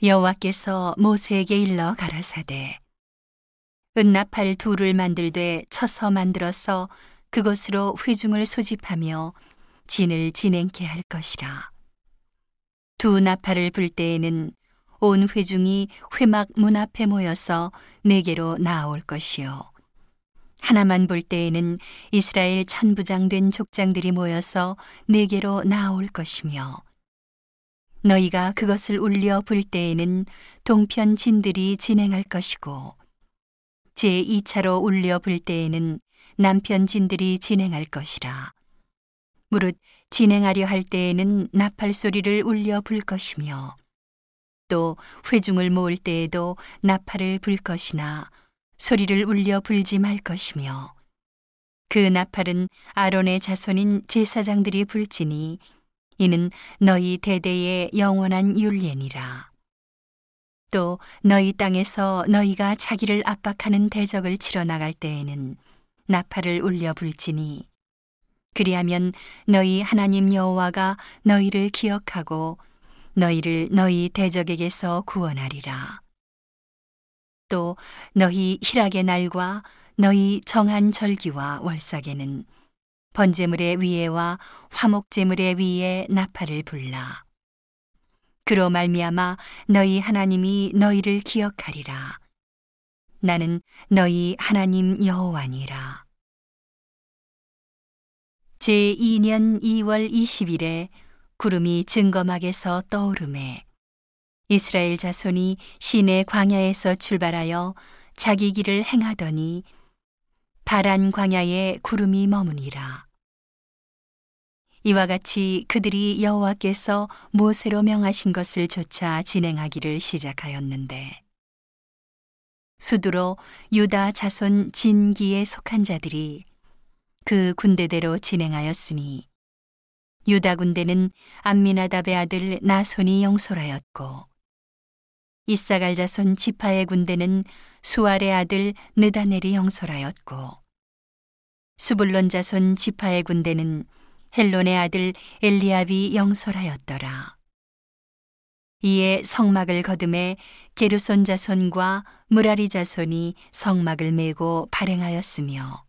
여호와께서 모세에게 일러 가라사대. 은나팔 둘을 만들되 쳐서 만들어서 그것으로 회중을 소집하며 진을 진행케 할 것이라. 두 나팔을 불 때에는 온 회중이 회막 문 앞에 모여서 네개로 나아올 것이요. 하나만 볼 때에는 이스라엘 천부장 된 족장들이 모여서 네개로 나아올 것이며 너희가 그것을 울려 불 때에는 동편 진들이 진행할 것이고 제 2차로 울려 불 때에는 남편 진들이 진행할 것이라. 무릇 진행하려 할 때에는 나팔 소리를 울려 불 것이며 또 회중을 모을 때에도 나팔을 불 것이나 소리를 울려 불지 말 것이며 그 나팔은 아론의 자손인 제사장들이 불지니 이는 너희 대대의 영원한 율례니라. 또 너희 땅에서 너희가 자기를 압박하는 대적을 치러 나갈 때에는 나팔을 울려 불지니 그리하면 너희 하나님 여호와가 너희를 기억하고 너희를 너희 대적에게서 구원하리라. 또 너희 희락의 날과 너희 정한 절기와 월삭에는 번제물의 위에와 화목제물의 위에 나팔을 불라. 그로 말미암아 너희 하나님이 너희를 기억하리라. 나는 너희 하나님 여호와니라. 제 2년 2월 20일에 구름이 증거막에서 떠오르매 이스라엘 자손이 시내 광야에서 출발하여 자기 길을 행하더니 바란 광야에 구름이 머무니라. 이와 같이 그들이 여호와께서 모세로 명하신 것을 조차 진행하기를 시작하였는데 수두로 유다 자손 진기에 속한 자들이 그 군대대로 진행하였으니 유다 군대는 암미나답의 아들 나손이 영솔하였고 이사갈 자손 지파의 군대는 수알의 아들 느다넬이 영솔하였고 수불론 자손 지파의 군대는 헬론의 아들 엘리압이 영솔하였더라. 이에 성막을 거둠에 게르손 자손과 무라리 자손이 성막을 메고 발행하였으며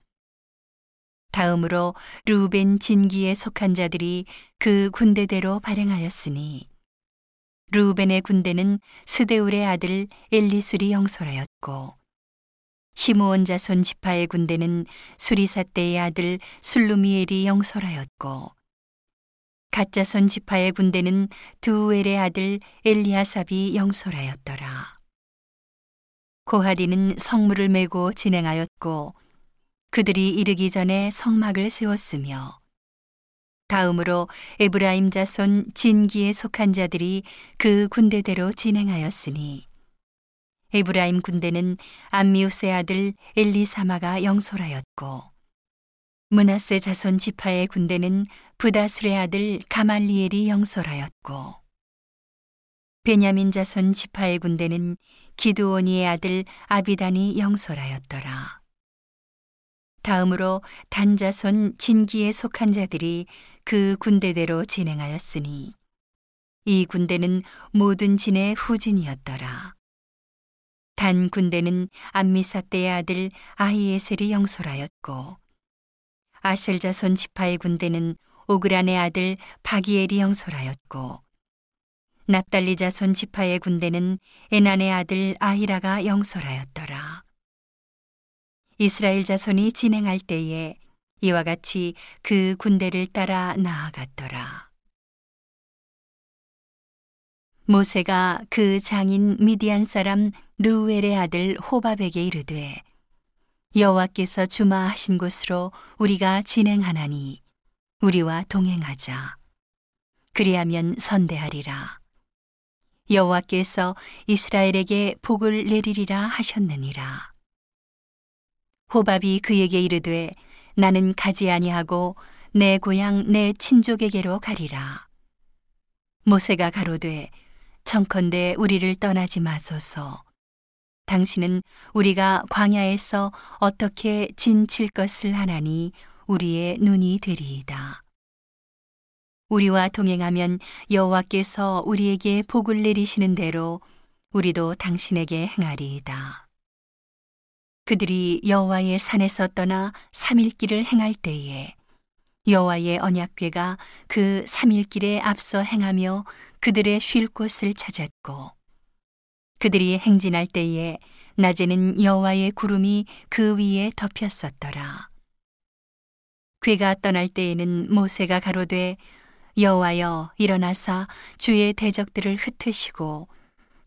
다음으로 루벤 진기에 속한 자들이 그 군대대로 발행하였으니 루벤의 군대는 스데울의 아들 엘리술이 영솔하였고 시므온 자손 지파의 군대는 수리사떼의 아들 술루미엘이 영솔하였고 가짜손 지파의 군대는 두웰의 아들 엘리아삽이 영솔하였더라. 고하디는 성물을 메고 진행하였고 그들이 이르기 전에 성막을 세웠으며 다음으로 에브라임 자손 진기에 속한 자들이 그 군대대로 진행하였으니 에브라임 군대는 암미우스의 아들 엘리사마가 영솔하였고 문하세 자손 지파의 군대는 부다술의 아들 가말리엘이 영솔하였고 베냐민 자손 지파의 군대는 기드오니의 아들 아비단이 영솔하였더라. 다음으로 단자손 진기에 속한 자들이 그 군대대로 진행하였으니 이 군대는 모든 진의 후진이었더라. 단 군대는 암미사떼의 아들 아히에셀이 영솔하였고 아셀 자손 지파의 군대는 오그란의 아들 바기엘이 영솔하였고 납달리 자손 지파의 군대는 에난의 아들 아히라가 영솔하였더라. 이스라엘 자손이 진행할 때에 이와 같이 그 군대를 따라 나아갔더라. 모세가 그 장인 미디안 사람 르우엘의 아들 호밥에게 이르되 여호와께서 주마하신 곳으로 우리가 진행하나니 우리와 동행하자. 그리하면 선대하리라. 여호와께서 이스라엘에게 복을 내리리라 하셨느니라. 호밥이 그에게 이르되 나는 가지 아니하고 내 고향 내 친족에게로 가리라. 모세가 가로되 청컨대 우리를 떠나지 마소서. 당신은 우리가 광야에서 어떻게 진칠 것을 하나니 우리의 눈이 되리이다. 우리와 동행하면 여호와께서 우리에게 복을 내리시는 대로 우리도 당신에게 행하리이다. 그들이 여호와의 산에서 떠나 삼일길을 행할 때에 여호와의 언약궤가 그 삼일길에 앞서 행하며 그들의 쉴 곳을 찾았고 그들이 행진할 때에 낮에는 여호와의 구름이 그 위에 덮였었더라. 괴가 떠날 때에는 모세가 가로되 여호와여 일어나사 주의 대적들을 흩으시고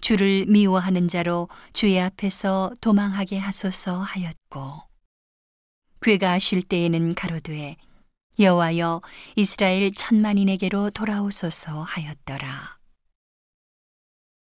주를 미워하는 자로 주의 앞에서 도망하게 하소서 하였고 괴가 쉴 때에는 가로되 여호와여 이스라엘 천만인에게로 돌아오소서 하였더라.